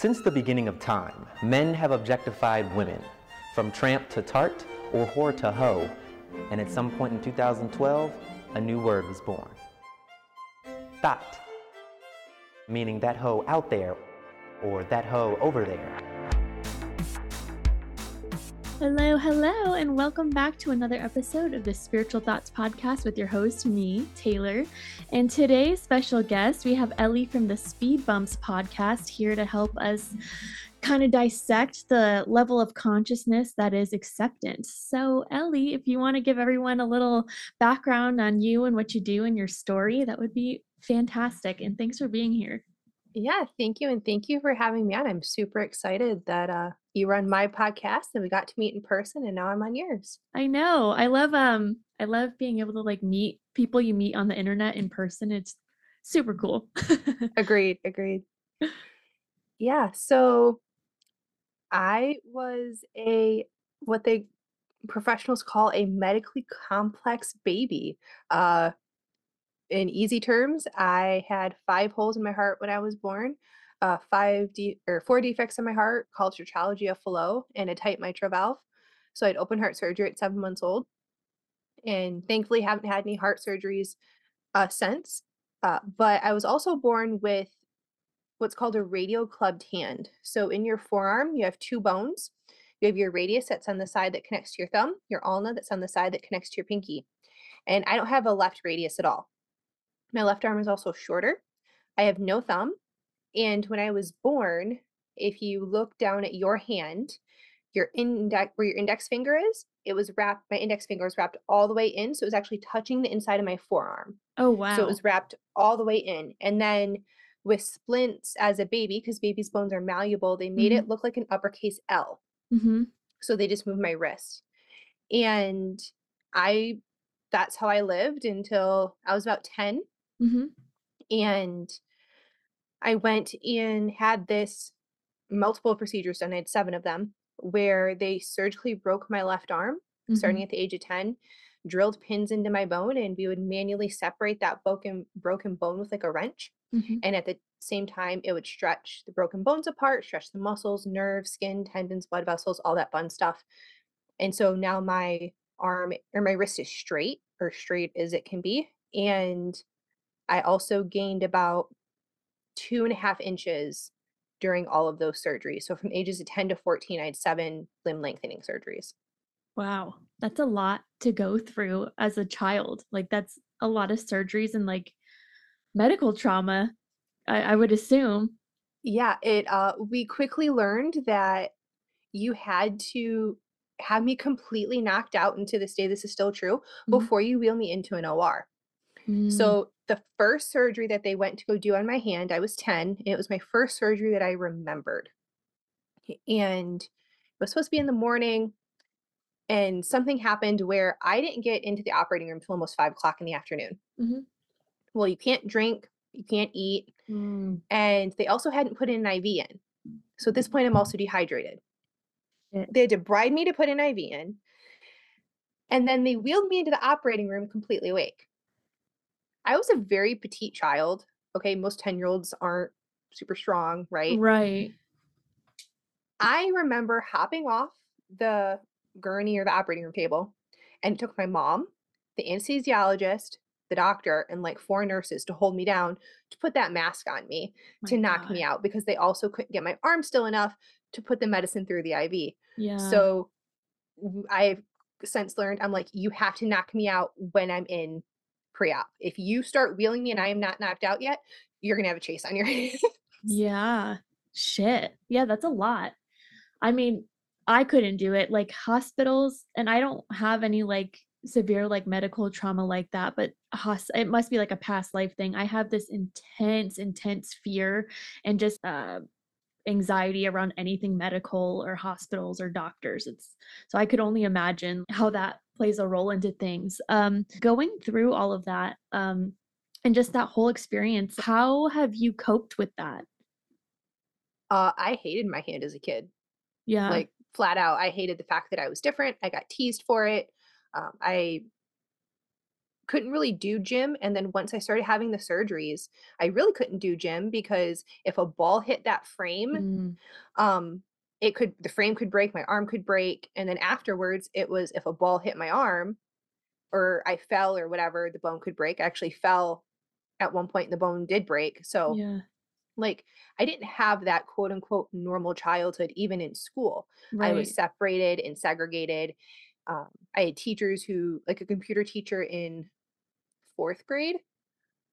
Since the beginning of time, men have objectified women, from tramp to tart or whore to hoe, and at some point in 2012, a new word was born. Thot, meaning that hoe out there or that hoe over there. Hello, hello, and welcome back to another episode of the Spiritual Thots Podcast with your host, me, Taylor. And today's special guest, we have Ellie from the Speed Bumps podcast here to help us kind of dissect the level of consciousness that is acceptance. So, Ellie, if you want to give everyone a little background on you and what you do and your story, that would be fantastic. And thanks for being here. Yeah, thank you. And thank you for having me on. I'm super excited that uh, you run my podcast and we got to meet in person and now I'm on yours. I know. I love um I love being able to like meet people you meet on the internet in person. It's super cool. agreed, agreed. Yeah, so I was a what they professionals call a medically complex baby. Uh in easy terms, I had five holes in my heart when I was born, uh, five de- or four defects in my heart called tetralogy of Fallot and a tight mitral valve. So I had open heart surgery at seven months old, and thankfully haven't had any heart surgeries uh, since. Uh, but I was also born with what's called a radial clubbed hand. So in your forearm, you have two bones. You have your radius that's on the side that connects to your thumb, your ulna that's on the side that connects to your pinky. And I don't have a left radius at all. My left arm is also shorter. I have no thumb. And when I was born, if you look down at your hand, your index where your index finger is, it was wrapped, my index finger was wrapped all the way in. So it was actually touching the inside of my forearm. Oh wow. So it was wrapped all the way in. And then with splints as a baby, because baby's bones are malleable, they made Mhm. it look like an uppercase L. hmm So they just moved my wrist. And I that's how I lived until I was about 10 hmm and I went and had this multiple procedures done. I had seven of them where they surgically broke my left arm starting at the age of 10, drilled pins into my bone, and we would manually separate that broken broken bone with like a wrench. hmm And at the same time, it would stretch the broken bones apart, stretch the muscles, nerves, skin, tendons, blood vessels, all that fun stuff. And so now my arm or my wrist is straight or straight as it can be. And I also gained about two and a half inches during all of those surgeries. So from ages of 10 to 14, I had seven limb lengthening surgeries. Wow. That's a lot to go through as a child. Like that's a lot of surgeries and like medical trauma, I, I would assume. Yeah, it uh we quickly learned that you had to have me completely knocked out and to this day this is still true Mhm. before you wheel me into an OR. Mm, So the first surgery that they went to go do on my hand, I was 10, and it was my first surgery that I remembered. And it was supposed to be in the morning, and something happened where I didn't get into the operating room till almost five o'clock in the afternoon. Mhm. Well, you can't drink, you can't eat, mm, and they also hadn't put an IV in. So at this point, I'm also dehydrated. Shit. They had to bribe me to put an IV in, and then they wheeled me into the operating room completely awake. I was a very petite child. Okay, most 10 year olds aren't super strong, right? Right. I remember hopping off the gurney or the operating room table, and it took my mom, the anesthesiologist, the doctor, and like four nurses to hold me down to put that mask on me My to knock me out because they also couldn't get my arm still enough to put the medicine through the IV. Yeah. So I've since learned I'm like, you have to knock me out when I'm in pre op. If you start wheeling me and I am not knocked out yet, you're to have a chase on your hands. yeah. Shit. Yeah, that's a lot. I mean, I couldn't do it. Like hospitals, and I don't have any like severe like medical trauma like that, but hos- it must be like a past life thing. I have this intense, intense fear and just uh anxiety around anything medical or hospitals or doctors. It's so I could only imagine how that plays a role into things. Um going through all of that um and just that whole experience, how have you coped with that? uh, I hated my hand as a kid. Yeah. like flat out i hated the fact that i was different i got teased for it um, i couldn't really do gym. And then once I started having the surgeries, I really couldn't do gym because if a ball hit that frame, Mm, um, it could the frame could break, my arm could break, and then afterwards it was if a ball hit my arm or I fell or whatever, the bone could break. I actually fell at one point and the bone did break. So yeah. like I didn't have that quote unquote normal childhood even in school. I was separated and segregated. Um, I had teachers who, like a computer teacher in fourth grade,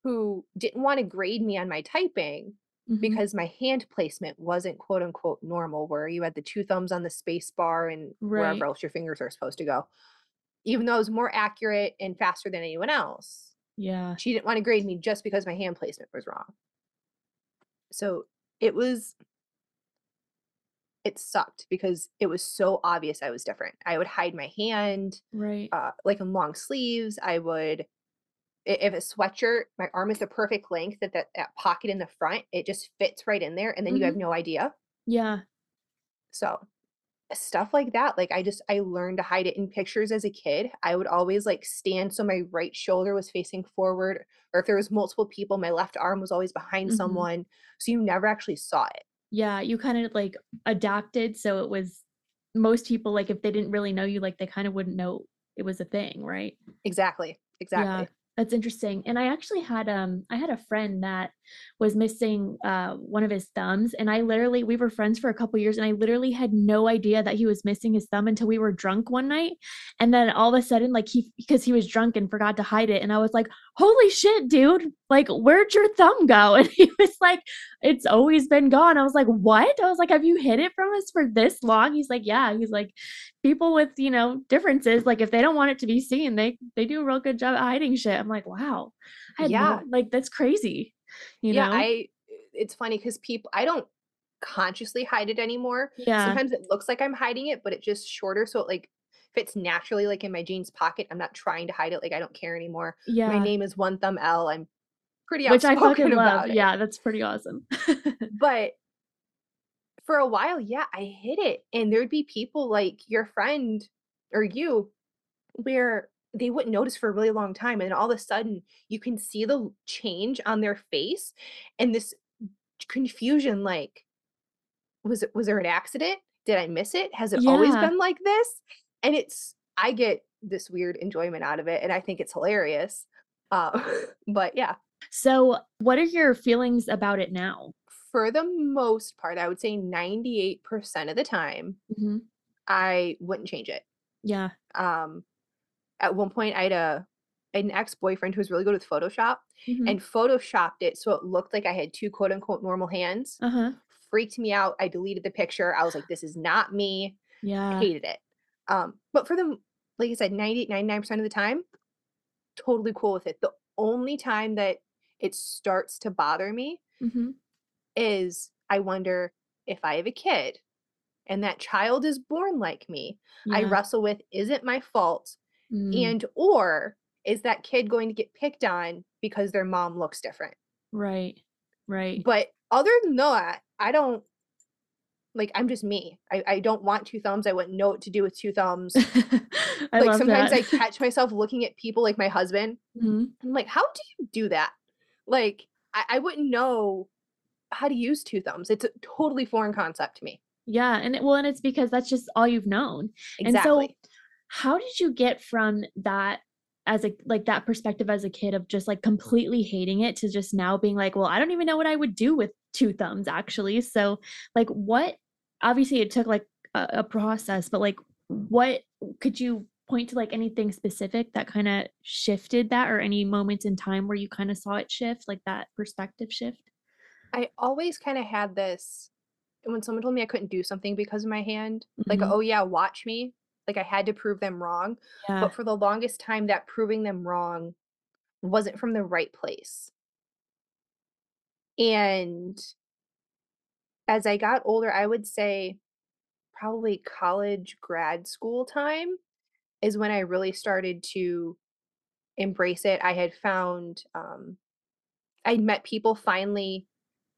who didn't want to grade me on my typing mhm, because my hand placement wasn't quote unquote normal, where you had the two thumbs on the space bar and Right. wherever else your fingers are supposed to go. Even though I was more accurate and faster than anyone else, Yeah. she didn't want to grade me just because my hand placement was wrong. So it was it sucked because it was so obvious I was different. I would hide my hand, Right. uh, like in long sleeves. I would, if a sweatshirt, my arm is the perfect length that that, that pocket in the front, it just fits right in there, and then you have no idea. Yeah. So stuff like that, like I just I learned to hide it in pictures as a kid. I would always like stand so my right shoulder was facing forward, or if there was multiple people, my left arm was always behind Mhm. someone, so you never actually saw it. Yeah. You kind of like adapted. So it was most people, like, if they didn't really know you, like, they kind of wouldn't know it was a thing. Right. Exactly. Exactly. That's interesting. And I actually had um I had a friend that was missing uh one of his thumbs and I literally we were friends for a couple years and I literally had no idea that he was missing his thumb until we were drunk one night. And then all of a sudden like he because he was drunk and forgot to hide it and I was like, "Holy shit, dude. Like where'd your thumb go?" And he was like, "It's always been gone." I was like, "What?" I was like, "Have you hid it from us for this long?" He's like, "Yeah." He's like, people with you know differences like if they don't want it to be seen they they do a real good job at hiding shit i'm like wow I had no- Yeah. like that's crazy you yeah, know I it's funny because people I don't consciously hide it anymore. yeah Sometimes it looks like I'm hiding it, but it's just shorter, so it like fits naturally like in my jeans pocket. I'm not trying to hide it, like I don't care anymore. yeah My name is One Thumb El. I'm pretty which i fucking love it. yeah that's pretty awesome But for a while, yeah, I hid it. And there'd be people like your friend or you where they wouldn't notice for a really long time. And all of a sudden, you can see the change on their face and this confusion like, was it was there an accident? Did I miss it? Has it always been like this? And it's I get this weird enjoyment out of it and I think it's hilarious. Uh, but yeah, so what are your feelings about it now for the most part, I would say 98% of the time, Mhm. I wouldn't change it. yeah Um, at one point, I had a an ex-boyfriend who was really good with Photoshop Mhm. and photoshopped it so it looked like I had two quote unquote normal hands. uh-huh Freaked me out. I deleted the picture. I was like, this is not me. yeah Hated it. Um, but for the like I said, 98, 99% of the time, totally cool with it. The only time that it starts to bother me Mhm. is I wonder if I have a kid and that child is born like me. I wrestle with is it my fault? Mm, And or is that kid going to get picked on because their mom looks different? right right But other than that, I don't like I'm just me. I, I don't want two thumbs. I wouldn't know what to do with two thumbs. I like sometimes. I catch myself looking at people like my husband. Mhm. I'm like, how do you do that? Like I, I wouldn't know how to use two thumbs. It's a totally foreign concept to me. yeah and it, well and it's because that's just all you've known And so, Exactly. how did you get from that as a like that perspective as a kid of just like completely hating it to just now being like, well, I don't even know what I would do with two thumbs actually. So, like, what? Obviously, it took like a, a process, but like, what could you point to like anything specific that kind of shifted that, or any moments in time where you kind of saw it shift, like that perspective shift? I always kind of had this when someone told me I couldn't do something because of my hand, like, Mhm. oh yeah, watch me. Like I had to prove them wrong. Yeah. But for the longest time, that proving them wrong wasn't from the right place. And as I got older, I would say probably college, grad school time is when I really started to embrace it. I had found, um, I'd met people finally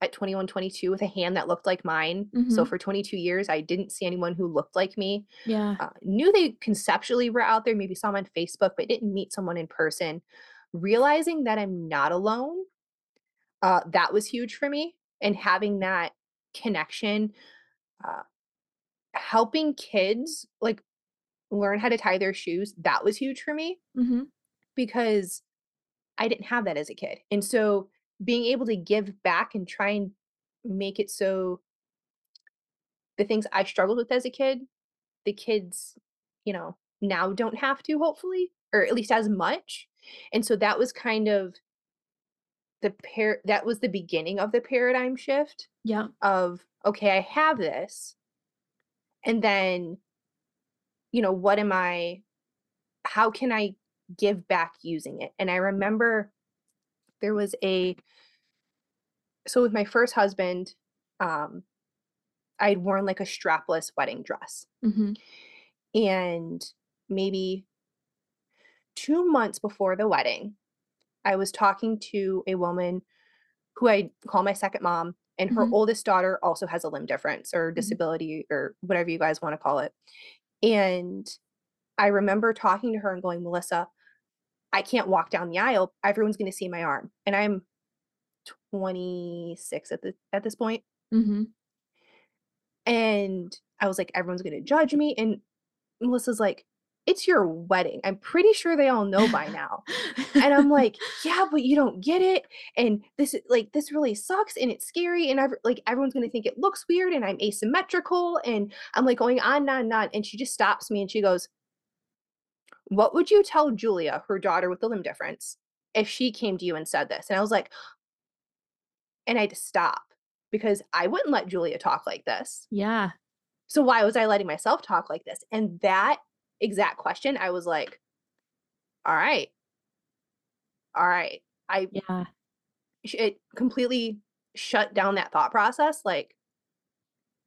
at 21, 22 with a hand that looked like mine. So Mhm. for 22 years, I didn't see anyone who looked like me. Yeah. Uh, knew they conceptually were out there, maybe saw them on Facebook, but didn't meet someone in person. realizing that I'm not alone, uh, that was huge for me. And having that connection, uh, helping kids like learn how to tie their shoes, that was huge for me hmm because I didn't have that as a kid. And so being able to give back and try and make it so the things I struggled with as a kid, the kids, you know, now don't have to, hopefully, or at least as much. And so that was kind of the pair that was the beginning of the paradigm shift Yeah. of okay, I have this. And then, you know, what am I how can I give back using it? And I remember there was a so with my first husband, um, I'd worn like a strapless wedding dress. hmm And maybe two months before the wedding, I was talking to a woman who I call my second mom, and her Mhm. oldest daughter also has a limb difference or disability or whatever you guys want to call it. And I remember talking to her and going, Melissa, I can't walk down the aisle. Everyone's going to see my arm. And I'm 26 at the at this point. hmm And I was like, everyone's going to judge me. And Melissa's like, it's your wedding. I'm pretty sure they all know by now. and I'm like, yeah, but you don't get it. And this is like, this really sucks and it's scary. And I've like, everyone's going to think it looks weird and I'm asymmetrical. And I'm like going on, and on, and on. And she just stops me and she goes, what would you tell Julia, her daughter with the limb difference, if she came to you and said this? And I was like, and I had to stop because I wouldn't let Julia talk like this. yeah. So why was I letting myself talk like this? And that exact question, I was like, all right. All right. I Yeah. it completely shut down that thought process. Like,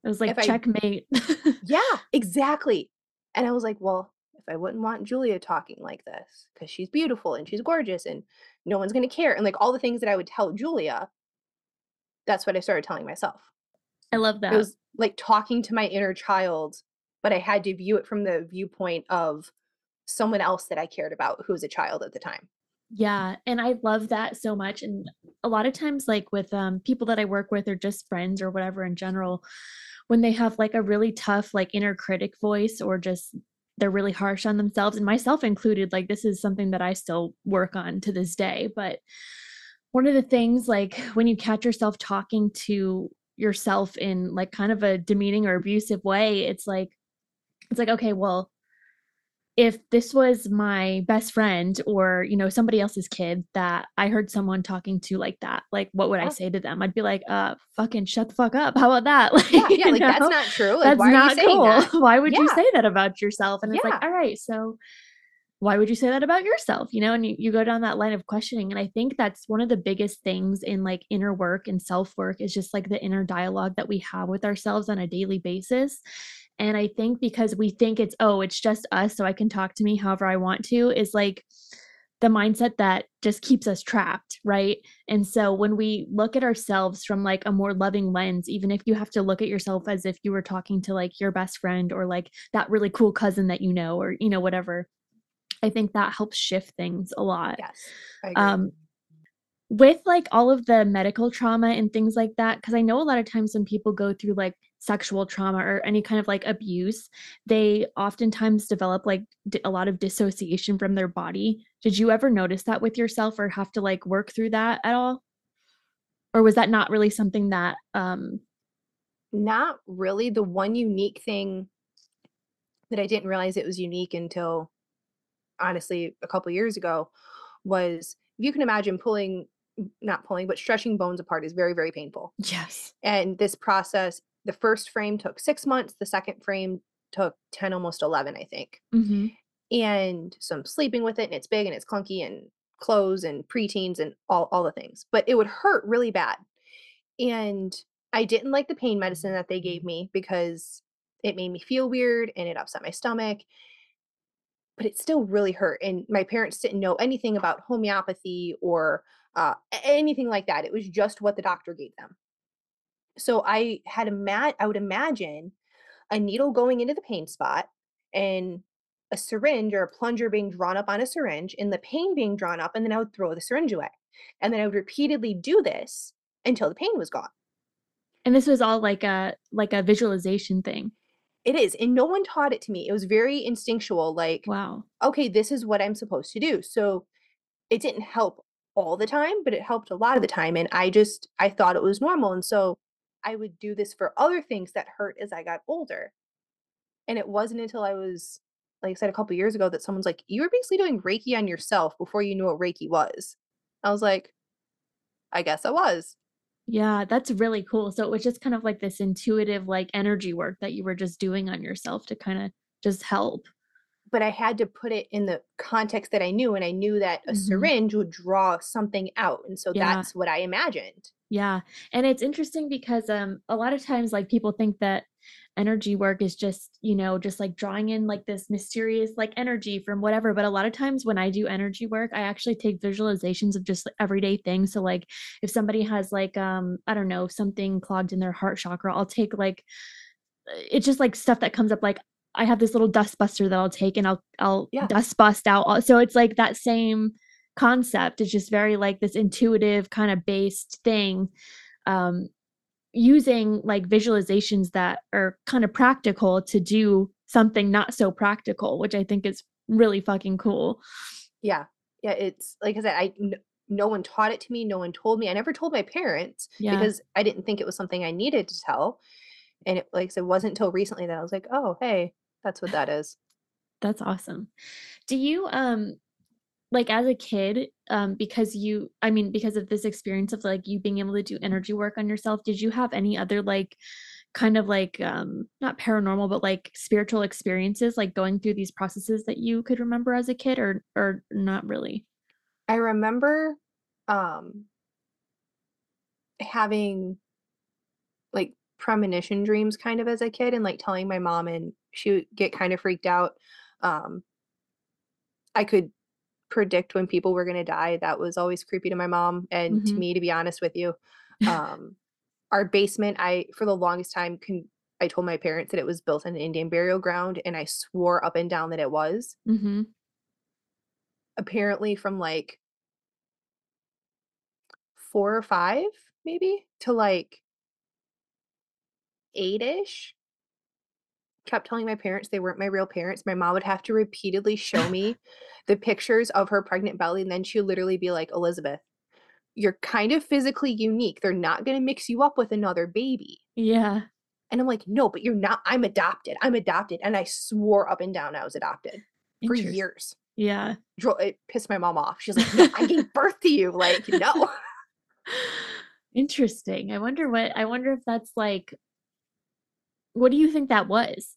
It was like If I- checkmate. yeah, exactly. And I was like, well, if I wouldn't want Julia talking like this, because she's beautiful and she's gorgeous and no one's gonna care. And like all the things that I would tell Julia, that's what I started telling myself. I love that. It was like talking to my inner child, but I had to view it from the viewpoint of someone else that I cared about who was a child at the time. Yeah, and I love that so much. And a lot of times, like with um, people that I work with or just friends or whatever in general, when they have like a really tough, like inner critic voice or just they're really harsh on themselves, and myself included, like this is something that I still work on to this day. But one of the things, like when you catch yourself talking to yourself in like kind of a demeaning or abusive way, it's like, it's like, okay, well, if this was my best friend or you know somebody else's kid that i heard someone talking to like that like what would i say to them? I'd be like uh fucking shut the fuck up. How about that? Like Yeah, yeah, like that's not true. Like, that's not cool. that? why would you say that about yourself? And it's like all right so why would you say that about yourself? You know and you, you go down that line of questioning and i think that's one of the biggest things in like inner work and self work is just like the inner dialogue that we have with ourselves on a daily basis and i think because we think it's oh it's just us so i can talk to me however i want to is like the mindset that just keeps us trapped right and so when we look at ourselves from like a more loving lens even if you have to look at yourself as if you were talking to like your best friend or like that really cool cousin that you know or you know whatever I think that helps shift things a lot. Yes. Um, with like all of the medical trauma and things like that, because I know a lot of times when people go through like sexual trauma or any kind of like abuse, they oftentimes develop like a lot of dissociation from their body. Did you ever notice that with yourself or have to like work through that at all? Or was that not really something that um Not really. The one unique thing that I didn't realize it was unique until honestly a couple years ago was if you can imagine pulling not pulling but stretching bones apart is very very painful yes. and this process the first frame took six months the second frame took 10 almost 11 i think. Hmm and so i'm sleeping with it and it's big and it's clunky and clothes and preteens and all, all the things. But it would hurt really bad. And i didn't like the pain medicine that they gave me because it made me feel weird and it upset my stomach. But it still really hurt and my parents didn't know anything about homeopathy or uh, anything like that. It was just what the doctor gave them so i had a mat i would imagine a needle going into the pain spot and a syringe or a plunger being drawn up on a syringe and the pain being drawn up, and then I would throw the syringe away. And then I would repeatedly do this until the pain was gone. And this was all like a like a visualization thing. It is, and no one taught it to me. It was very instinctual, like, Wow. okay, this is what I'm supposed to do. So it didn't help all the time, but it helped a lot of the time. And I just I thought it was normal. And so I would do this for other things that hurt as I got older. And it wasn't until I was, like I said, a couple years ago that someone's like, you were basically doing Reiki on yourself before you knew what Reiki was. I was like, I guess I was. Yeah, that's really cool. So it was just kind of like this intuitive like energy work that you were just doing on yourself to kind of just help. But I had to put it in the context that I knew, and I knew that a Mhm. syringe would draw something out. And so Yeah. that's what I imagined. Yeah. And it's interesting because um a lot of times like people think that energy work is just, you know, just like drawing in like this mysterious like energy from whatever, but a lot of times when I do energy work, I actually take visualizations of just like, everyday things. So like if somebody has like um I don't know, something clogged in their heart chakra, I'll take like uh, it's just like stuff that comes up like I have this little dust buster that I'll take and I'll I'll Yeah. dust bust out all so it's like that same concept. It's just very like this intuitive kind of based thing. Um using like visualizations that are kind of practical to do something not so practical, which I think is really fucking cool. Yeah. Yeah, it's like I said, I no one taught it to me, no one told me. I never told my parents Yeah. because I didn't think it was something I needed to tell. And it like I said, wasn't until recently that I was like, oh, hey, that's what that is. That's awesome. Do you um like as a kid um because you I mean because of this experience of like you being able to do energy work on yourself, did you have any other like kind of like um not paranormal but like spiritual experiences like going through these processes that you could remember as a kid or or not really? I remember um having like premonition dreams kind of as a kid and like telling my mom and she would get kind of freaked out. Um I could predict when people were going to die. That was always creepy to my mom and to Mhm. me to be honest with you. Um our basement, I for the longest time can I told my parents that it was built on an Indian burial ground and I swore up and down that it was. Mhm. Apparently from like 4 or 5 maybe to like 8ish kept telling my parents they weren't my real parents. My mom would have to repeatedly show me the pictures of her pregnant belly, and then she'd literally be like, "Elizabeth, you're kind of physically unique. They're not gonna mix you up with another baby." Yeah. And I'm like, "No, but you're not. I'm adopted. I'm adopted." And I swore up and down I was adopted for years. Yeah. It pissed my mom off. She's like, "No, I gave birth to you." Like, no. Interesting. I wonder what I wonder if that's like what do you think that was?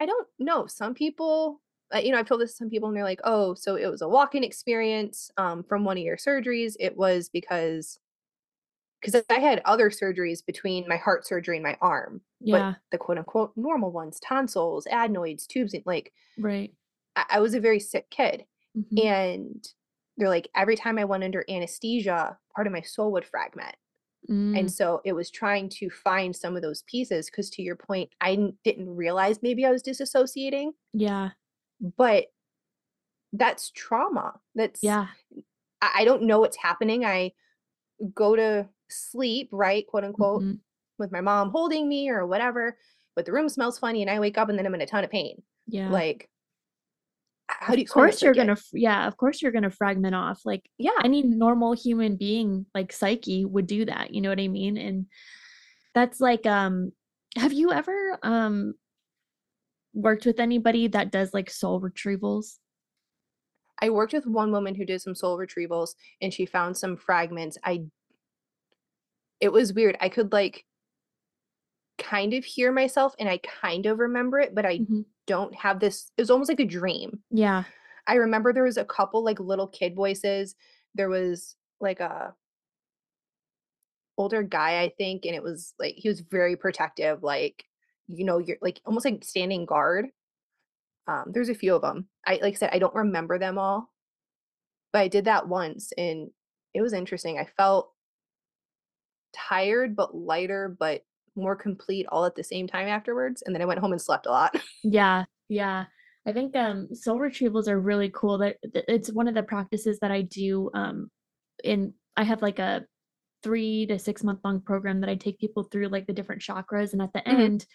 I don't know. Some people, uh, you know, I've told this to some people, and they're like, "Oh, so it was a walk-in experience um, from one of your surgeries. It was because because I had other surgeries between my heart surgery and my arm, Yeah, but the quote unquote normal ones, tonsils, adenoids, tubes, and like right. I, I was a very sick kid, Mhm. and they're like every time I went under anesthesia, part of my soul would fragment. Mm, And so it was trying to find some of those pieces because to your point, I n- didn't realize maybe I was disassociating yeah, but that's trauma. That's yeah, I, I don't know what's happening. I go to sleep, right, quote unquote, mhm, with my mom holding me or whatever, but the room smells funny and I wake up and then I'm in a ton of pain. yeah. Like, do you of course you're gonna yeah, of course you're gonna fragment off. Like Yeah. any normal human being like psyche would do that, you know what I mean? And that's like um have you ever um worked with anybody that does like soul retrievals? I worked with one woman who did some soul retrievals and she found some fragments. I it was weird. I could like kind of hear myself and I kind of remember it, but I Mhm. don't have this it was almost like a dream. Yeah. I remember there was a couple like little kid voices. There was like a older guy, I think, and it was like he was very protective, like you know, you're like almost like standing guard. Um, there's a few of them. I like I said, I don't remember them all, but I did that once and it was interesting. I felt tired but lighter but more complete all at the same time afterwards. And then I went home and slept a lot. Yeah. Yeah. I think um soul retrievals are really cool. That it's one of the practices that I do um in I have like a 3 to 6 month long program that I take people through like the different chakras and at the Mhm. end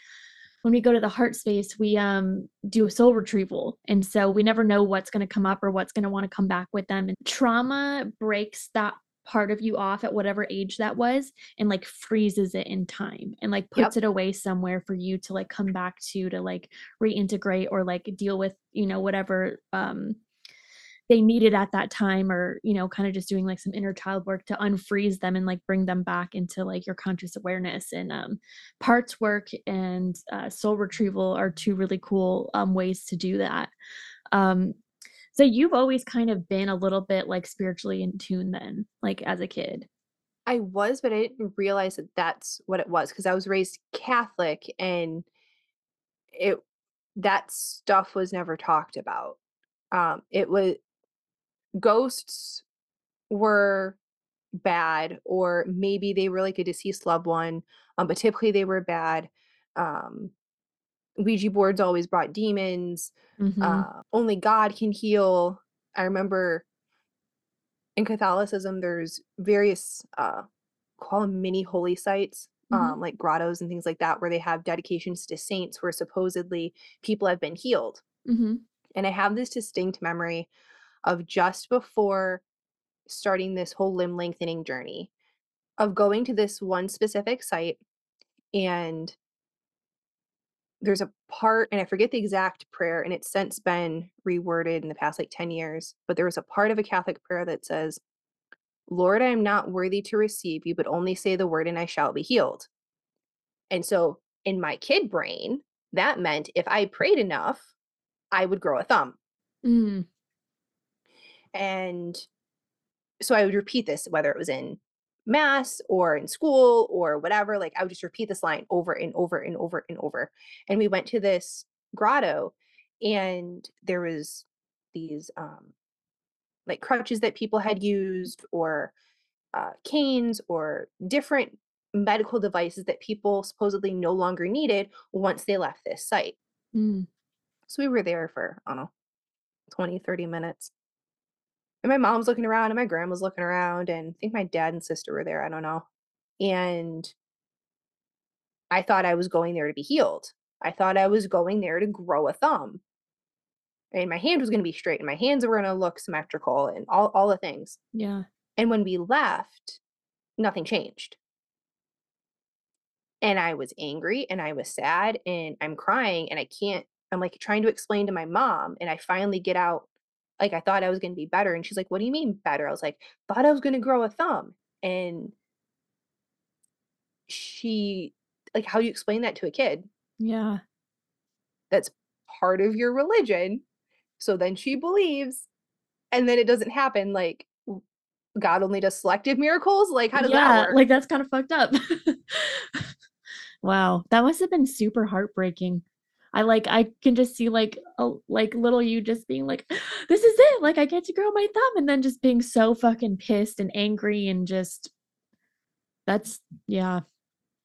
when we go to the heart space, we um do a soul retrieval. And so we never know what's going to come up or what's going to want to come back with them. And trauma breaks that part of you off at whatever age that was and like freezes it in time and like Yep. puts it away somewhere for you to like come back to to like reintegrate or like deal with, you know, whatever um they needed at that time or you know kind of just doing like some inner child work to unfreeze them and like bring them back into like your conscious awareness and um parts work and uh, soul retrieval are two really cool um ways to do that um so you've always kind of been a little bit like spiritually in tune then like as a kid I was, but I didn't realize that that's what it was because I was raised Catholic and it that stuff was never talked about. Um, it was ghosts were bad, or maybe they were like a deceased loved one, um, but typically they were bad. Um, Ouija boards always brought demons. Mhm. Uh, only God can heal. I remember in Catholicism, there's various uh, call them mini holy sites, Mhm. um, like grottos and things like that, where they have dedications to saints where supposedly people have been healed. Mhm. And I have this distinct memory of just before starting this whole limb lengthening journey of going to this one specific site and there's a part and I forget the exact prayer and it's since been reworded in the past like 10 years, but there was a part of a Catholic prayer that says, Lord, I am not worthy to receive you, but only say the word and I shall be healed. And so in my kid brain, that meant if I prayed enough, I would grow a thumb. Mm. And so I would repeat this, whether it was in mass or in school or whatever. Like I would just repeat this line over and over and over and over. And we went to this grotto, and there was these um, like crutches that people had used, or uh, canes, or different medical devices that people supposedly no longer needed once they left this site. Mm. So we were there for, I don't know, 20, 30 minutes. And my mom's looking around and my grandma's looking around and I think my dad and sister were there, I don't know. And I thought I was going there to be healed. I thought I was going there to grow a thumb. And my hand was going to be straight and my hands were going to look symmetrical and all, all the things. Yeah. And when we left, nothing changed. And I was angry and I was sad and I'm crying and I can't, I'm like trying to explain to my mom. And I finally get out, like, I thought I was going to be better. And she's like, What do you mean better? I was like, Thought I was going to grow a thumb. And she, like, how do you explain that to a kid? Yeah. That's part of your religion. So then she believes, and then it doesn't happen. Like, God only does selective miracles. Like, how does that work? like that's kind of fucked up. wow, that must have been super heartbreaking. I like I can just see like a like little you just being like, this is it, like I get to grow my thumb, and then just being so fucking pissed and angry and just that's yeah,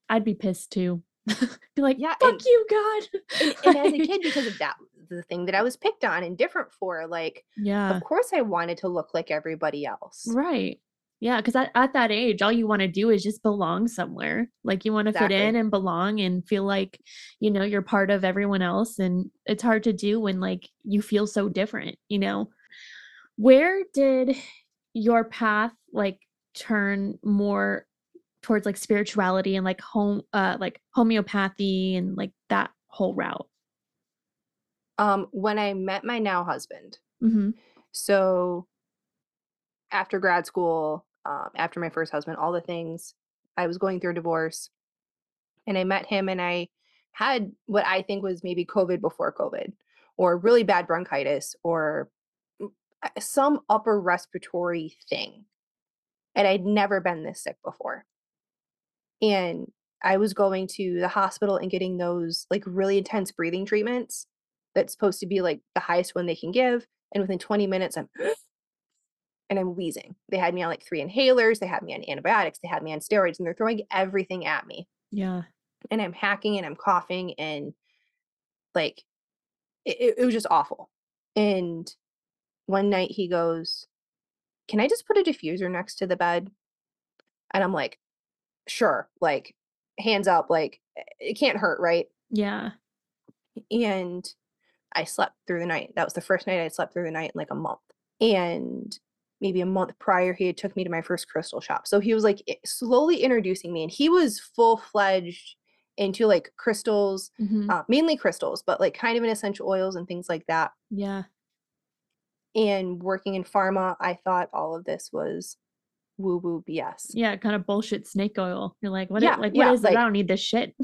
I'd be pissed too. be like, Yeah, fuck and- you, God. and, and as a kid because of that the thing that i was picked on and different for like yeah, of course i wanted to look like everybody else Right. Yeah, because at, at that age, all you want to do is just belong somewhere. Like you want to fit in and belong and feel like, you know, you're part of everyone else. And it's hard to do when like you feel so different, you know? Where did your path like turn more towards like spirituality and like home uh like homeopathy and like that whole route? um when i met my now husband Mm-hmm. so after grad school um after my first husband all the things i was going through a divorce and i met him and i had what i think was maybe covid before covid or really bad bronchitis or some upper respiratory thing and i'd never been this sick before and I was going to the hospital and getting those like really intense breathing treatments that's supposed to be like the highest one they can give. And within 20 minutes, I'm and I'm wheezing. They had me on like three inhalers, they had me on antibiotics, they had me on steroids, and they're throwing everything at me. Yeah. And I'm hacking and I'm coughing and like it, it, was just awful. And one night he goes, Can I just put a diffuser next to the bed? And I'm like, Sure, like hands up, like it can't hurt, right? Yeah. And I slept through the night. That was the first night I slept through the night in like a month. And maybe a month prior, he had took me to my first crystal shop. So he was like slowly introducing me, and he was full fledged into like crystals, Mhm. uh, mainly crystals, but like kind of in essential oils and things like that. Yeah. And working in pharma, I thought all of this was woo woo BS. Yeah, kind of bullshit snake oil. You're like, what? Yeah, i- like, yeah, what is it? like- I don't need this shit.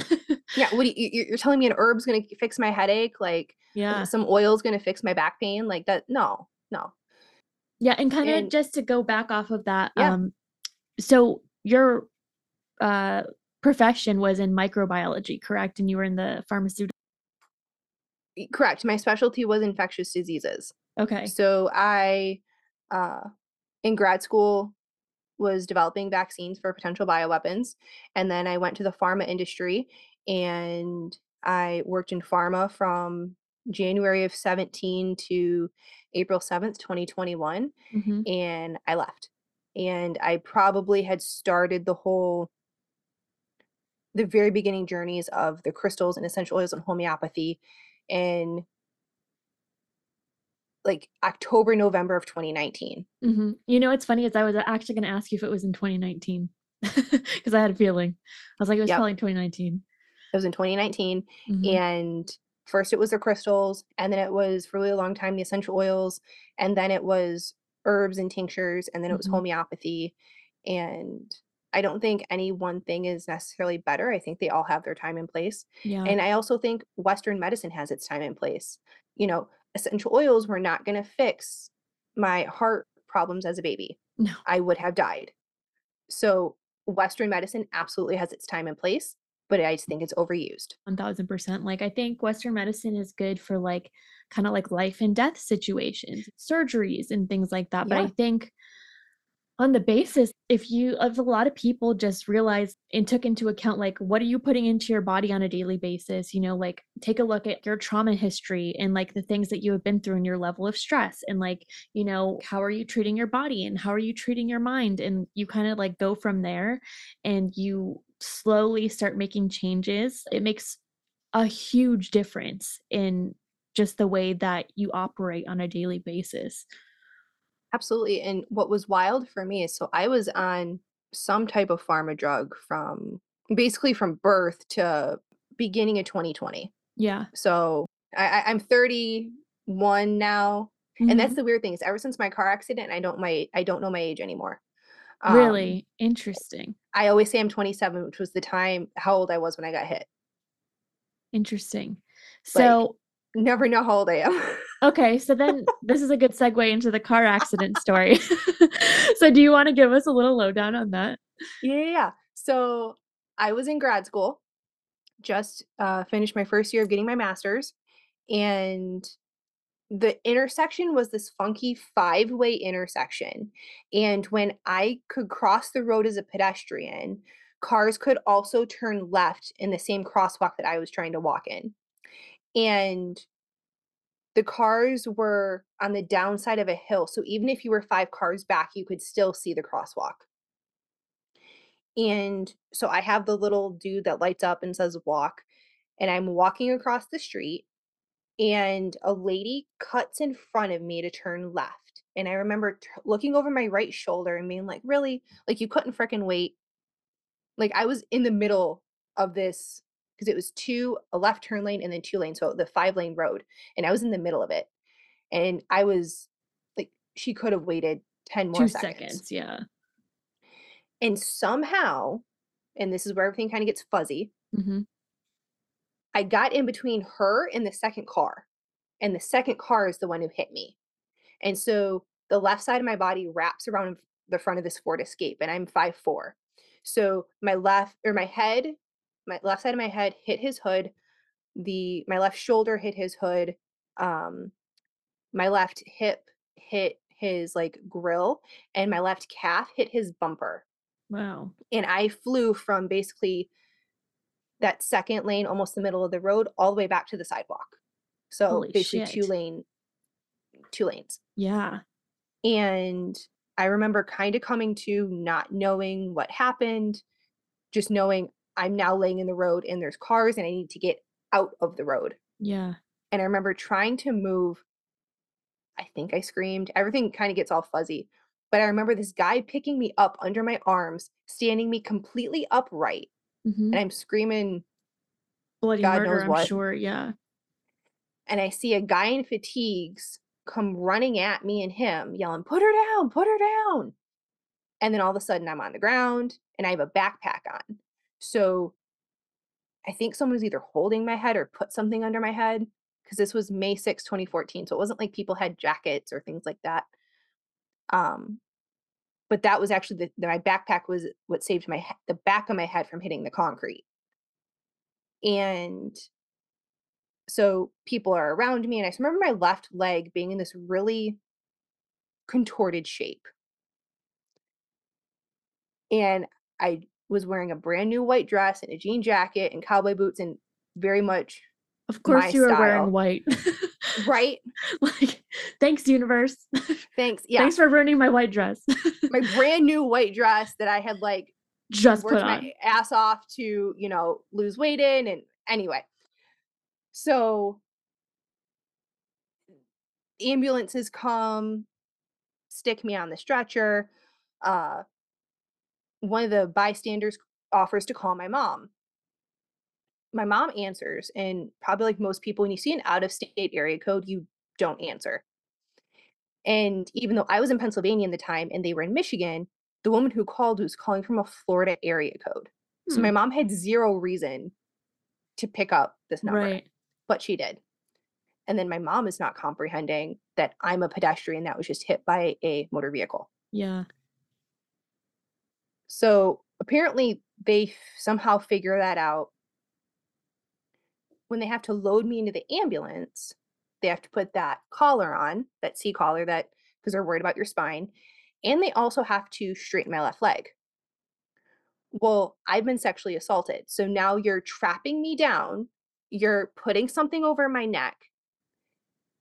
Yeah, what do you, you- you're telling me an herb's gonna fix my headache? Like yeah. some oil's gonna fix my back pain? Like that? No, no. Yeah, and kind of And- just to go back off of that, Yeah. um, so your uh profession was in microbiology, correct? And you were in the pharmaceutical. Correct. My specialty was infectious diseases. Okay. So I, uh, in grad school, was developing vaccines for potential bioweapons, and then I went to the pharma industry, and I worked in pharma from January of 17 to April 7th, 2021, hmm and I left. And I probably had started the whole the very beginning journeys of the crystals and essential oils and homeopathy in like October, November of 2019. hmm You know, what's funny is I was actually going to ask you if it was in 2019 because I had a feeling. I was like, it was Yep. probably 2019. It was in 2019. Mhm. And first it was the crystals, and then it was for really a long time the essential oils, and then it was herbs and tinctures, and then it was Mhm. homeopathy. And I don't think any one thing is necessarily better. I think they all have their time and place. Yeah. And I also think Western medicine has its time and place. You know, essential oils were not going to fix my heart problems as a baby. No. I would have died. So, Western medicine absolutely has its time and place, but I just think it's overused. 1000%. Like, I think Western medicine is good for like kind of like life and death situations, surgeries, and things like that. But I think on the basis, if you, if a lot of people just realized and took into account, like, what are you putting into your body on a daily basis? You know, like, take a look at your trauma history and like the things that you have been through and your level of stress. And like, you know, how are you treating your body and how are you treating your mind? And you kind of like go from there and you slowly start making changes. It makes a huge difference in just the way that you operate on a daily basis. Absolutely. And what was wild for me is so I was on some type of pharma drug from basically from birth to beginning of 2020. Yeah. So I, I'm 31 now. And Mhm. that's the weird thing is ever since my car accident, I don't my I don't know my age anymore. Um, really interesting. I always say I'm 27, which was the time how old I was when I got hit. Interesting. Like- So, Never know how old I am. okay, so then this is a good segue into the car accident story. so, do you want to give us a little lowdown on that? Yeah, yeah, yeah. So I was in grad school, just uh, finished my first year of getting my master's, and the intersection was this funky five way intersection. And when I could cross the road as a pedestrian, cars could also turn left in the same crosswalk that I was trying to walk in. And the cars were on the downside of a hill. So even if you were five cars back, you could still see the crosswalk. And so I have the little dude that lights up and says walk. And I'm walking across the street, and a lady cuts in front of me to turn left. And I remember t- looking over my right shoulder and being like, really? Like, you couldn't frickin' wait. Like, I was in the middle of this because it was two, a left turn lane and then two lanes. So the five lane road. And I was in the middle of it. And I was like, she could have waited 10 more Two seconds. seconds. Yeah. And somehow, and this is where everything kind of gets fuzzy, hmm I got in between her and the second car. And the second car is the one who hit me. And so the left side of my body wraps around the front of this Ford Escape, and I'm five four. So my left or my head, my left side of my head hit his hood. The my left shoulder hit his hood. Um, my left hip hit his like grill, and my left calf hit his bumper. Wow. and I flew from basically that second lane, almost the middle of the road, all the way back to the sidewalk. So Holy basically two lane two lanes. Yeah. And I remember kind of coming to not knowing what happened, just knowing I'm now laying in the road and there's cars and I need to get out of the road. Yeah. And I remember trying to move. I think I screamed. Everything kind of gets all fuzzy. But I remember this guy picking me up under my arms, standing me completely upright. Hmm And I'm screaming, Bloody God murder, I'm what. sure. Yeah. and I see a guy in fatigues come running at me and him, yelling, Put her down, put her down. And then all of a sudden I'm on the ground and I have a backpack on. So I think someone was either holding my head or put something under my head because this was May 6, 2014. So it wasn't like people had jackets or things like that. Um, but that was actually the, the my backpack was what saved my the back of my head from hitting the concrete. And so people are around me and I remember my left leg being in this really contorted shape. And I was wearing a brand new white dress and a jean jacket and cowboy boots and very much Of course you were style. wearing white. right. like, thanks, universe. Thanks. Yeah. Thanks for ruining my white dress. my brand new white dress that I had like Just worked put on. my ass off to, you know, lose weight in. And anyway, so ambulances come, stick me on the stretcher. Uh, one of the bystanders offers to call my mom. My mom answers, and probably like most people, when you see an out of state area code, you don't answer. And even though I was in Pennsylvania in the time and they were in Michigan, the woman who called was calling from a Florida area code. So my Hmm, mom had zero reason to pick up this number, right. but she did. And then my mom is not comprehending that I'm a pedestrian that was just hit by a motor vehicle. Yeah. So apparently they somehow figure that out. When they have to load me into the ambulance, they have to put that collar on, that C collar that because they're worried about your spine, and they also have to straighten my left leg. Well, I've been sexually assaulted. So now you're trapping me down, you're putting something over my neck,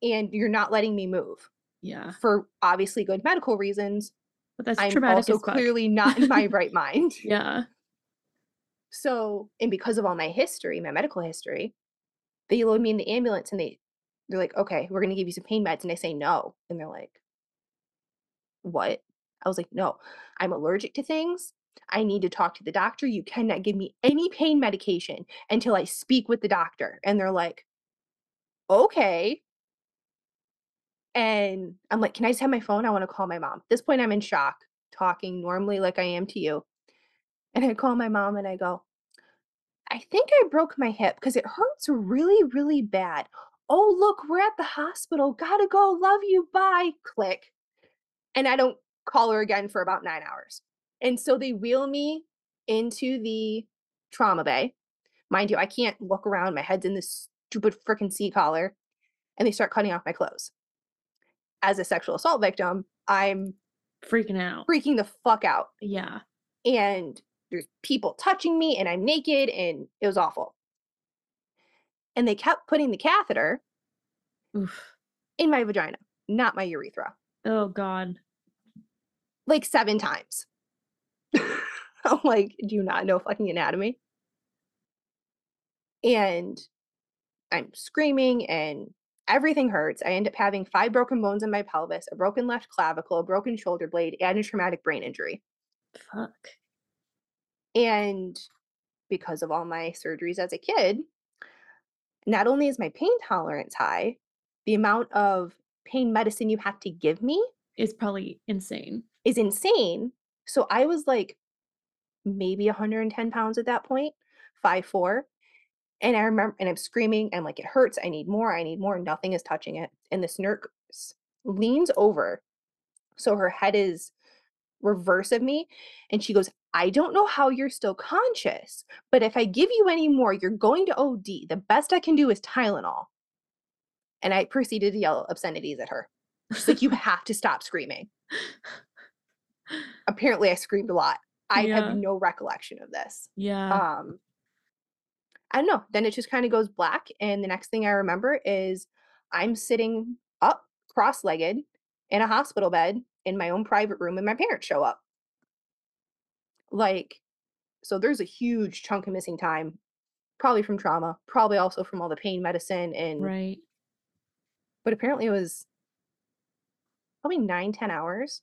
and you're not letting me move Yeah. for obviously good medical reasons. But that's I'm traumatic also clearly not in my right mind. Yeah. So, and because of all my history, my medical history, they load me in the ambulance and they they're like, "Okay, we're going to give you some pain meds." And I say, "No." And they're like, "What?" I was like, "No. I'm allergic to things. I need to talk to the doctor. You cannot give me any pain medication until I speak with the doctor." And they're like, "Okay." And I'm like, "Can I just have my phone? I want to call my mom." At this point, I'm in shock, talking normally like I am to you. And I call my mom and I go, I think I broke my hip because it hurts really, really bad. Oh, look, we're at the hospital. Gotta go. Love you. Bye. Click. And I don't call her again for about nine hours. And so they wheel me into the trauma bay. Mind you, I can't look around. My head's in this stupid freaking C collar. And they start cutting off my clothes. As a sexual assault victim, I'm Freaking out. freaking the fuck out. Yeah. and there's people touching me and I'm naked and it was awful. And they kept putting the catheter Oof. in my vagina, not my urethra, Oh God. like seven times. I'm like, do you not know fucking anatomy? And I'm screaming and everything hurts. I end up having five broken bones in my pelvis, a broken left clavicle, a broken shoulder blade, and a traumatic brain injury. Fuck. And because of all my surgeries as a kid, not only is my pain tolerance high, the amount of pain medicine you have to give me is probably insane. is insane. So I was like maybe 110 pounds at that point, five four, And I remember, and I'm screaming, and like, it hurts. I need more. I need more. Nothing is touching it. And this nurse leans over. So her head is reverse of me. And she goes, I don't know how you're still conscious, but if I give you any more, you're going to OD. The best I can do is Tylenol. And I proceeded to yell obscenities at her. She's like, You have to stop screaming. Apparently, I screamed a lot. I Yeah. have no recollection of this. Yeah. Um, I don't know. Then it just kind of goes black. And the next thing I remember is I'm sitting up cross legged in a hospital bed in my own private room and my parents show up. Like, so there's a huge chunk of missing time, probably from trauma, probably also from all the pain medicine. And, Right. but apparently it was probably nine, 10 hours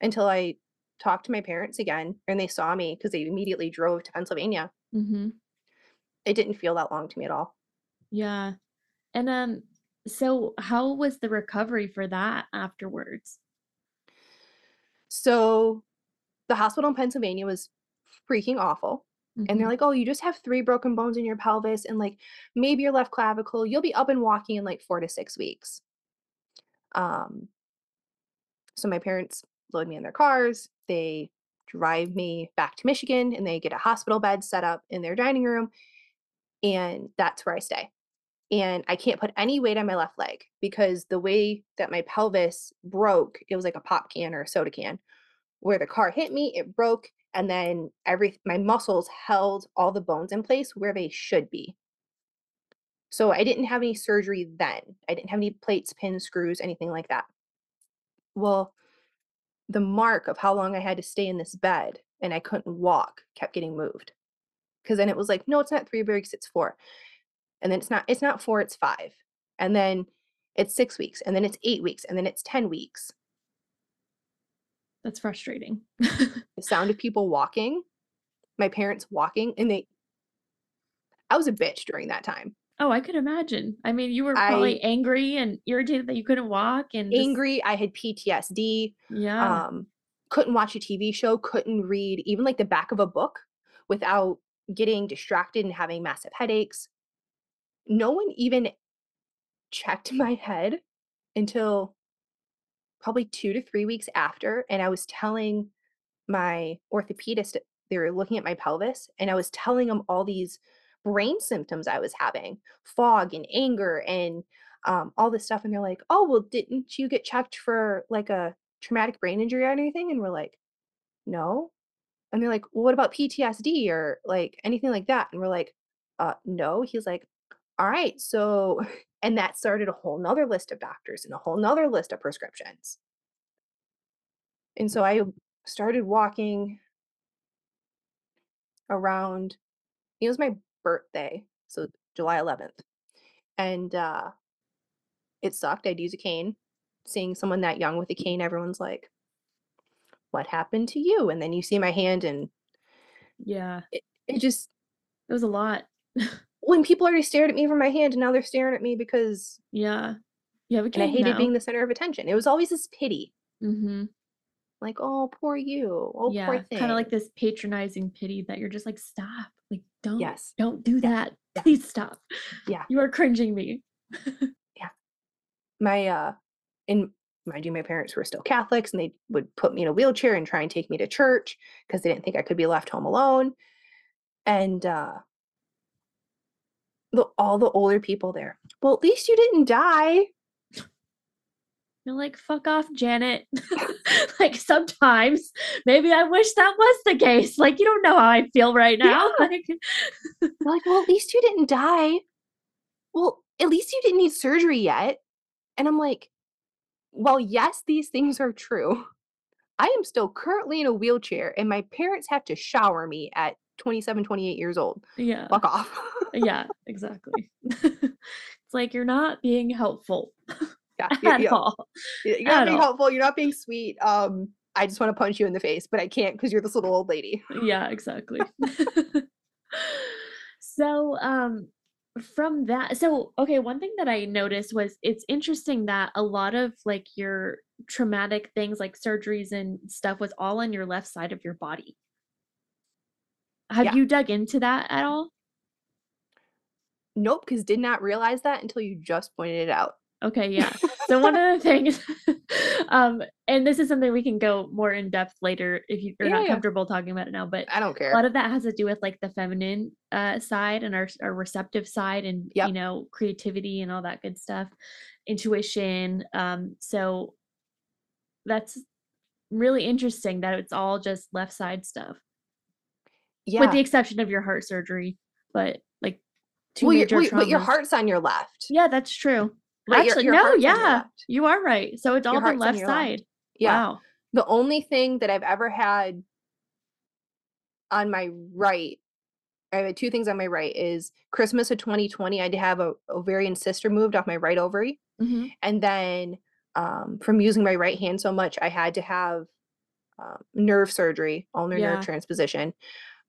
until I talked to my parents again and they saw me because they immediately drove to Pennsylvania. Mm-hmm. It didn't feel that long to me at all. Yeah. And um, so how was the recovery for that afterwards? So the hospital in Pennsylvania was freaking awful. And they're Mhm. like, oh, you just have three broken bones in your pelvis and like maybe your left clavicle. You'll be up and walking in like four to six weeks. Um, so my parents load me in their cars. They drive me back to Michigan and they get a hospital bed set up in their dining room. And that's where I stay. And I can't put any weight on my left leg because the way that my pelvis broke, it was like a pop can or a soda can. Where the car hit me, it broke, and then every my muscles held all the bones in place where they should be. So I didn't have any surgery then. I didn't have any plates, pins, screws, anything like that. Well, the mark of how long I had to stay in this bed and I couldn't walk kept getting moved. Because then it was like, no, it's not three breaks, it's four. And then it's not, it's not four, it's five. And then it's six weeks, and then it's eight weeks, and then it's 10 weeks. That's frustrating. The sound of people walking, my parents walking, and they I was a bitch during that time. oh, I could imagine. I mean, you were I probably angry and irritated that you couldn't walk and just, angry, I had PTSD. yeah. um couldn't watch a tv show couldn't read even like the back of a book without getting distracted and having massive headaches no one even checked my head until probably two to three weeks after and i was telling my orthopedist they were looking at my pelvis and i was telling them all these brain symptoms i was having fog and anger and um, all this stuff and they're like oh well didn't you get checked for like a traumatic brain injury or anything? And we're like no. And they're like well what about ptsd or like anything like that? And we're like uh no. He's like all right so and that started a whole nother list of doctors and a whole nother list of prescriptions and so i started walking around it was my birthday so july 11th and uh it sucked i'd use a cane seeing someone that young with a cane everyone's like what happened to you and then you see my hand and yeah. it, it just It was a lot. when people already stared at me for my hand and now they're staring at me because yeah. You have a and i hated now. being the center of attention it was always this pity mm-hmm. like oh poor you oh yeah. poor thing Kind of like this patronizing pity that you're just like, stop. Like, don't, yes don't do Yeah. that. Yeah. Please stop. Yeah. You are cringing me. Yeah. My uh and mind you my parents were still catholics and they would put me in a wheelchair and try and take me to church because they didn't think i could be left home alone and uh the, all the older people there well at least you didn't die You're like, fuck off, Janet. like sometimes maybe I wish that was the case. Like you don't know how I feel right now. Yeah. Like, like well at least you didn't die well at least you didn't need surgery yet and i'm like well yes these things are true i am still currently in a wheelchair and my parents have to shower me at 27 28 years old yeah. fuck off Yeah, exactly. it's like you're not being helpful yeah, at you're, all. you're at not being all. helpful you're not being sweet um i just want to punch you in the face but i can't because you're this little old lady Yeah, exactly. so, um, from that, so okay, one thing that I noticed was it's interesting that a lot of like your traumatic things, like surgeries and stuff, was all on your left side of your body. Have Yeah. you dug into that at all? nope because did not realize that until you just pointed it out Okay, yeah. So one of the things, um, and this is something we can go more in depth later if you- you're Yeah, not yeah. comfortable talking about it now. But i don't care. a lot of that has to do with like the feminine uh, side and our our receptive side, and Yep. you know creativity and all that good stuff, intuition. Um, so that's really interesting that it's all just left side stuff, yeah with the exception of your heart surgery. But like two well, major well, but your heart's on your left Yeah, that's true. Right, Actually, your no, your yeah, you are right. So it's all the on left your left. side. Yeah. Wow. The only thing that I've ever had on my right, I had two things on my right is Christmas of 2020. I had to have a ovarian cyst removed off my right ovary. hmm And then um, from using my right hand so much, I had to have um, nerve surgery, ulnar Yeah. nerve transposition.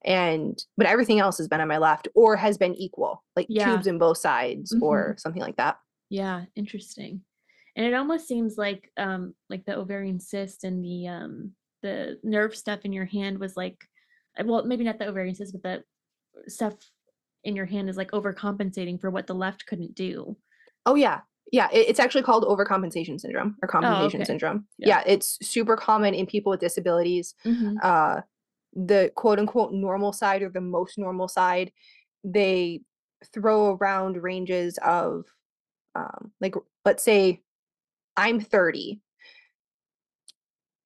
And but everything else has been on my left or has been equal, like Yeah. tubes in both sides Mhm. or something like that. Yeah, interesting. And it almost seems like um like the ovarian cyst and the um the nerve stuff in your hand was like uh, well maybe not the ovarian cyst but the stuff in your hand is like overcompensating for what the left couldn't do. Oh yeah. Yeah, it- it's actually called overcompensation syndrome or compensation Oh, okay. syndrome. Yeah. Yeah, it's super common in people with disabilities. Mhm. Uh the quote unquote normal side or the most normal side, they throw around ranges of um like let's say I'm 30.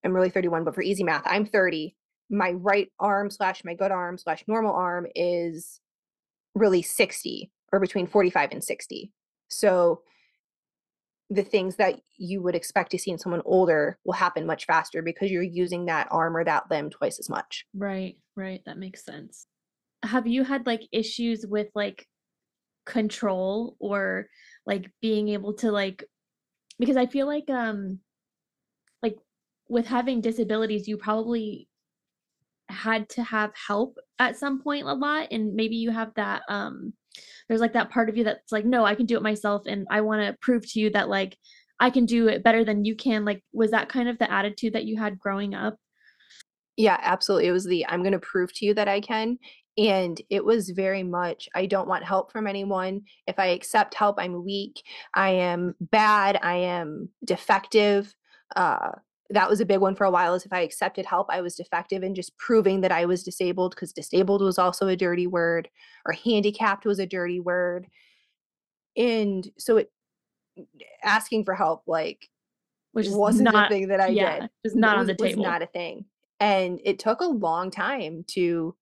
I'm really 31, but for easy math, I'm 30. My right arm slash my good arm slash normal arm is really 60 or between 45 and 60. So the things that you would expect to see in someone older will happen much faster because you're using that arm or that limb twice as much. Right, right, that makes sense. Have you had like issues with like control or like being able to like because I feel like um like with having disabilities you probably had to have help at some point a lot and maybe you have that um there's like that part of you that's like no I can do it myself and I want to prove to you that like I can do it better than you can like was that kind of the attitude that you had growing up Yeah, absolutely. It was the I'm going to prove to you that I can. And it was very much I don't want help from anyone. If I accept help, I'm weak. I am bad. I am defective. Uh, that was a big one for a while is if I accepted help, I was defective and just proving that I was disabled because disabled was also a dirty word or handicapped was a dirty word. And so it asking for help like which wasn't not a thing that I yeah, did. N- not on was- the was table. not a thing. And it took a long time to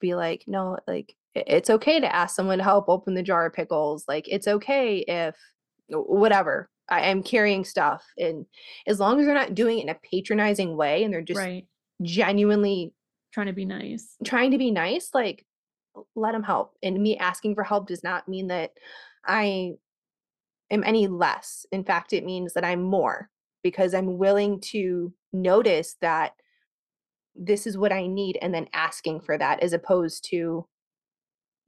be like, no, like it's okay to ask someone to help open the jar of pickles. Like it's okay if whatever. I am carrying stuff, and as long as they're not doing it in a patronizing way, and they're just right genuinely trying to be nice trying to be nice, like let them help. And me asking for help does not mean that I am any less. In fact, it means that I'm more because I'm willing to notice that this is what I need and then asking for that as opposed to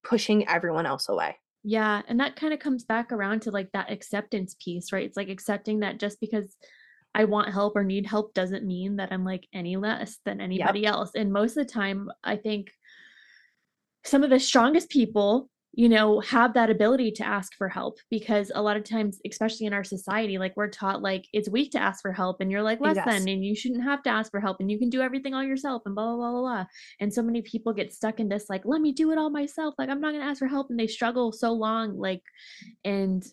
pushing everyone else away. Yeah, and that kind of comes back around to like that acceptance piece, right? It's like accepting that just because I want help or need help doesn't mean that I'm like any less than anybody else. And most of the time, I think some of the strongest people, you know, have that ability to ask for help because a lot of times, especially in our society, like we're taught like it's weak to ask for help and you're like less Yes. than and you shouldn't have to ask for help and you can do everything all yourself and blah blah blah blah blah. And so many people get stuck in this like, let me do it all myself. Like I'm not gonna ask for help. And they struggle so long, like, and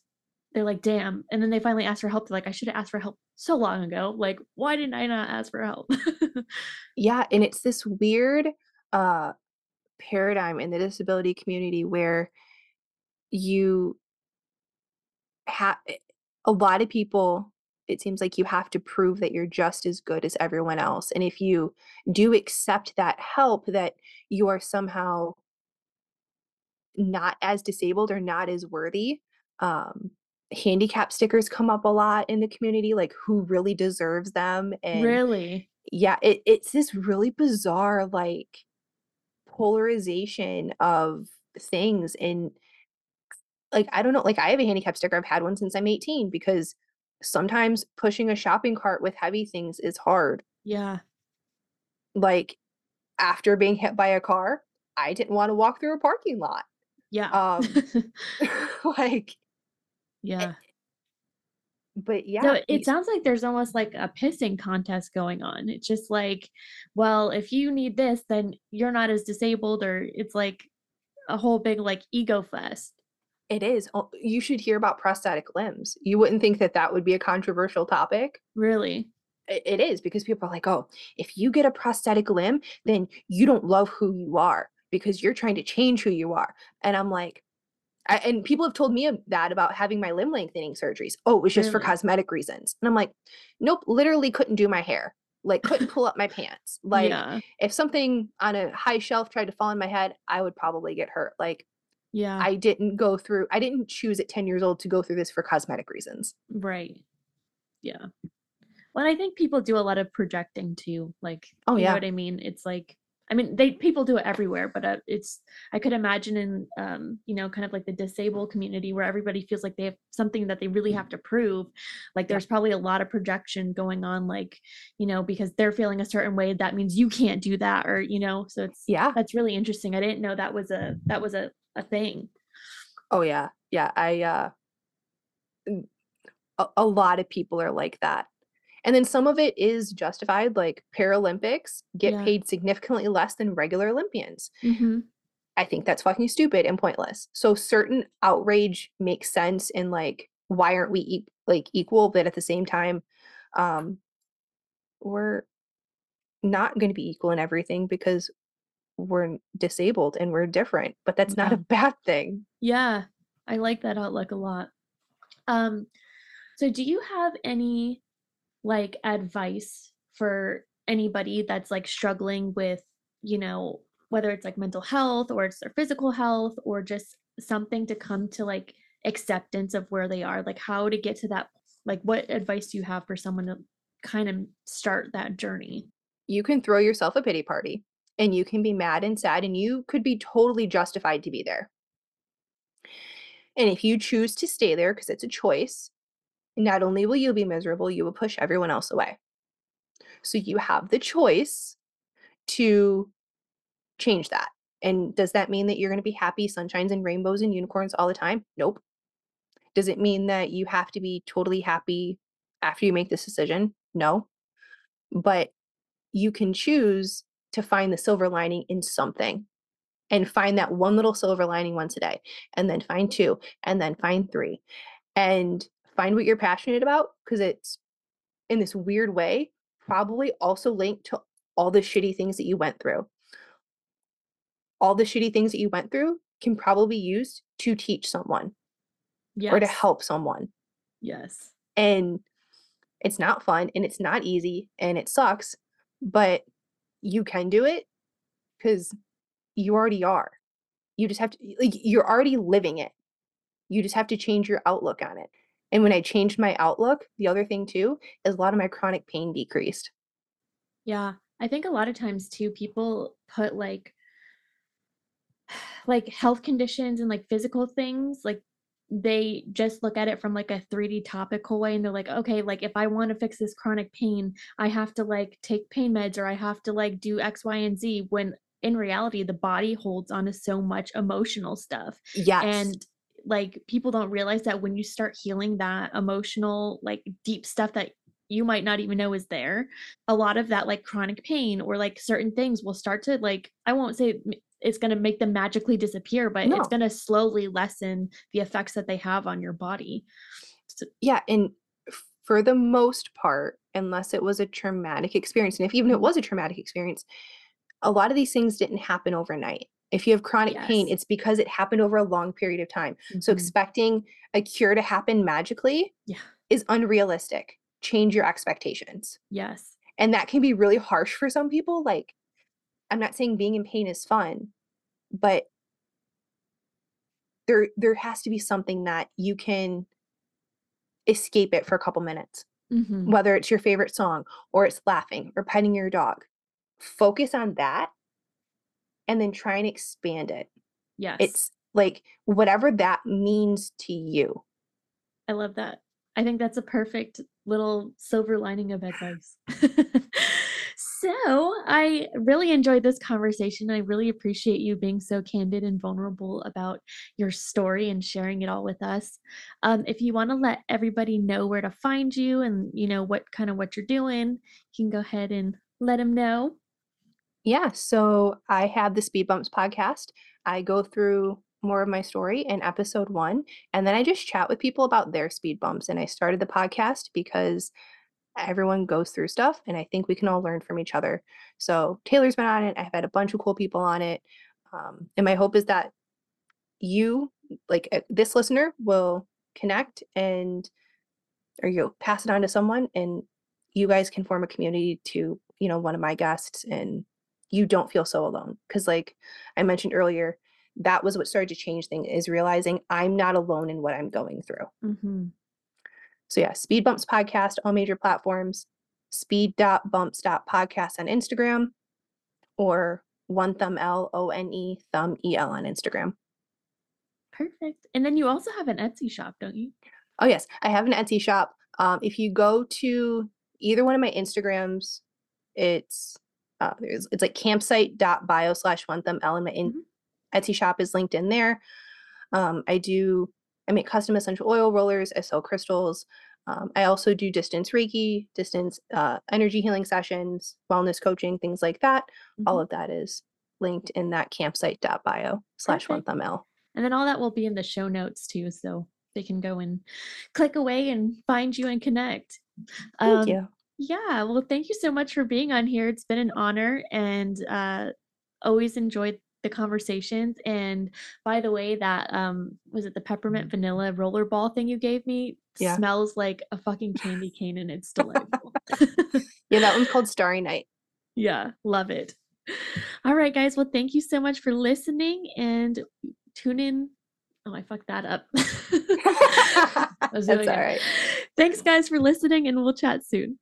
they're like, damn. And then they finally ask for help. They're like, I should have asked for help so long ago. Like, why didn't I not ask for help? Yeah, and it's this weird uh paradigm in the disability community where you have a lot of people it seems like you have to prove that you're just as good as everyone else and if you do accept that help that you are somehow not as disabled or not as worthy um handicap stickers come up a lot in the community like who really deserves them and really? yeah it, it's this really bizarre like polarization of things and like i don't know like i have a handicap sticker i've had one since i'm 18 because sometimes pushing a shopping cart with heavy things is hard Yeah. like after being hit by a car i didn't want to walk through a parking lot Yeah. um like yeah. But yeah So it sounds like there's almost like a pissing contest going on. It's just like, well, if you need this, then you're not as disabled, or it's like a whole big like ego fest. it is Oh, you should hear about prosthetic limbs you wouldn't think that that would be a controversial topic Really? it is because people are like, oh, if you get a prosthetic limb, then you don't love who you are because you're trying to change who you are. And I'm like, I, and people have told me that about having my limb lengthening surgeries. Oh, it was just for cosmetic reasons. And I'm like, nope, literally couldn't do my hair. Like couldn't pull up my pants. Like yeah. if something on a high shelf tried to fall on my head, I would probably get hurt. Like Yeah. I didn't go through I didn't choose at 10 years old to go through this for cosmetic reasons. Right. Yeah. Well, I think people do a lot of projecting too. Like, Oh, you yeah. know what I mean? It's like, I mean, they people do it everywhere, but uh, it's I could imagine in, um, you know, kind of like the disabled community where everybody feels like they have something that they really have to prove. Like, Yeah. there's probably a lot of projection going on, like, you know, because they're feeling a certain way, that means you can't do that, or you know. So it's Yeah. that's really interesting. I didn't know that was a that was a a thing. Oh yeah. Yeah. I uh a, a lot of people are like that. And then some of it is justified, like Paralympics get Yeah. paid significantly less than regular Olympians. hmm I think that's fucking stupid and pointless. So certain outrage makes sense in like why aren't we e- like equal but at the same time um we're not going to be equal in everything because we're disabled and we're different, but that's not a bad thing. Yeah, I like that outlook a lot. Um, so do you have any like advice for anybody that's like struggling with, you know, whether it's like mental health or it's their physical health or just something to come to like acceptance of where they are, like how to get to that, like what advice do you have for someone to kind of start that journey? You can throw yourself a pity party and you can be mad and sad and you could be totally justified to be there. And if you choose to stay there because it's a choice, not only will you be miserable, you will push everyone else away. So you have the choice to change that. And does that mean that you're going to be happy, sunshines and rainbows and unicorns all the time? Nope. Does it mean that you have to be totally happy after you make this decision? No. But you can choose to find the silver lining in something and find that one little silver lining once a day, and then find two, and then find three, and find what you're passionate about because it's in this weird way, probably also linked to all the shitty things that you went through. All the shitty things that you went through can probably be used to teach someone Yes. or to help someone. Yes. And it's not fun and it's not easy and it sucks, but you can do it because you already are. You just have to, like, you're already living it. You just have to change your outlook on it. And when I changed my outlook, the other thing too is a lot of my chronic pain decreased. Yeah, I think a lot of times too, people put like like health conditions and like physical things, like they just look at it from like a 3D topical way and they're like, okay, like if I want to fix this chronic pain, I have to like take pain meds or I have to like do X, Y, and Z when in reality the body holds on to so much emotional stuff. Yes. And like people don't realize that when you start healing that emotional, like deep stuff that you might not even know is there, a lot of that like chronic pain or like certain things will start to like, I won't say it's going to make them magically disappear, but No. it's going to slowly lessen the effects that they have on your body. So, yeah. And for the most part, unless it was a traumatic experience, and if even it was a traumatic experience, a lot of these things didn't happen overnight. If you have chronic pain, it's because it happened over a long period of time. So mhm. expecting a cure to happen magically yeah, is unrealistic. Change your expectations. yes. And that can be really harsh for some people. Like, I'm not saying being in pain is fun, but there there has to be something that you can escape it for a couple minutes. hmm Whether it's your favorite song or it's laughing or petting your dog. Focus on that and then try and expand it. Yes. It's like whatever that means to you. I love that. I think that's a perfect little silver lining of advice. so, I really enjoyed this conversation. I really appreciate you being so candid and vulnerable about your story and sharing it all with us. Um, if you want to let everybody know where to find you and you know what kind of what you're doing, you can go ahead and let them know. Yeah, so I have the Speed Bumps podcast. I go through more of my story in episode one, and then I just chat with people about their speed bumps. And I started the podcast because everyone goes through stuff, and I think we can all learn from each other. So Taylor's been on it. I've had a bunch of cool people on it. Um, and my hope is that you like uh, this listener will connect and or you pass it on to someone and you guys can form a community to you know one of my guests and you don't feel so alone because like i mentioned earlier that was what started to change things is realizing i'm not alone in what i'm going through hmm so yeah speed bumps podcast all major platforms speed.bumps.podcast on instagram or One Thumb El o n e thumb e l on instagram Perfect. And then you also have an Etsy shop, don't you? Oh yes, I have an Etsy shop. Um, if you go to either one of my Instagrams, it's uh, there's it's like campsite.bio slash One Thumb El and my in- Mhm. Etsy shop is linked in there. Um, I do I make custom essential oil rollers. I sell crystals. Um, I also do distance Reiki, distance uh, energy healing sessions, wellness coaching, things like that. All Mhm. of that is linked in that campsite.bio slash One Thumb El. And then all that will be in the show notes too, so they can go and click away and find you and connect. Thank Um, you. Yeah, well, thank you so much for being on here. It's been an honor and uh, always enjoyed the conversations. And by the way, that um, was it the peppermint vanilla rollerball thing you gave me Yeah. smells like a fucking candy cane and it's delightful. Yeah, that one's called Starry Night. yeah, love it. All right, guys. Well, thank you so much for listening and tune in. Oh, I fucked that up. Let's do it That's all right. Thanks, guys, for listening, and we'll chat soon.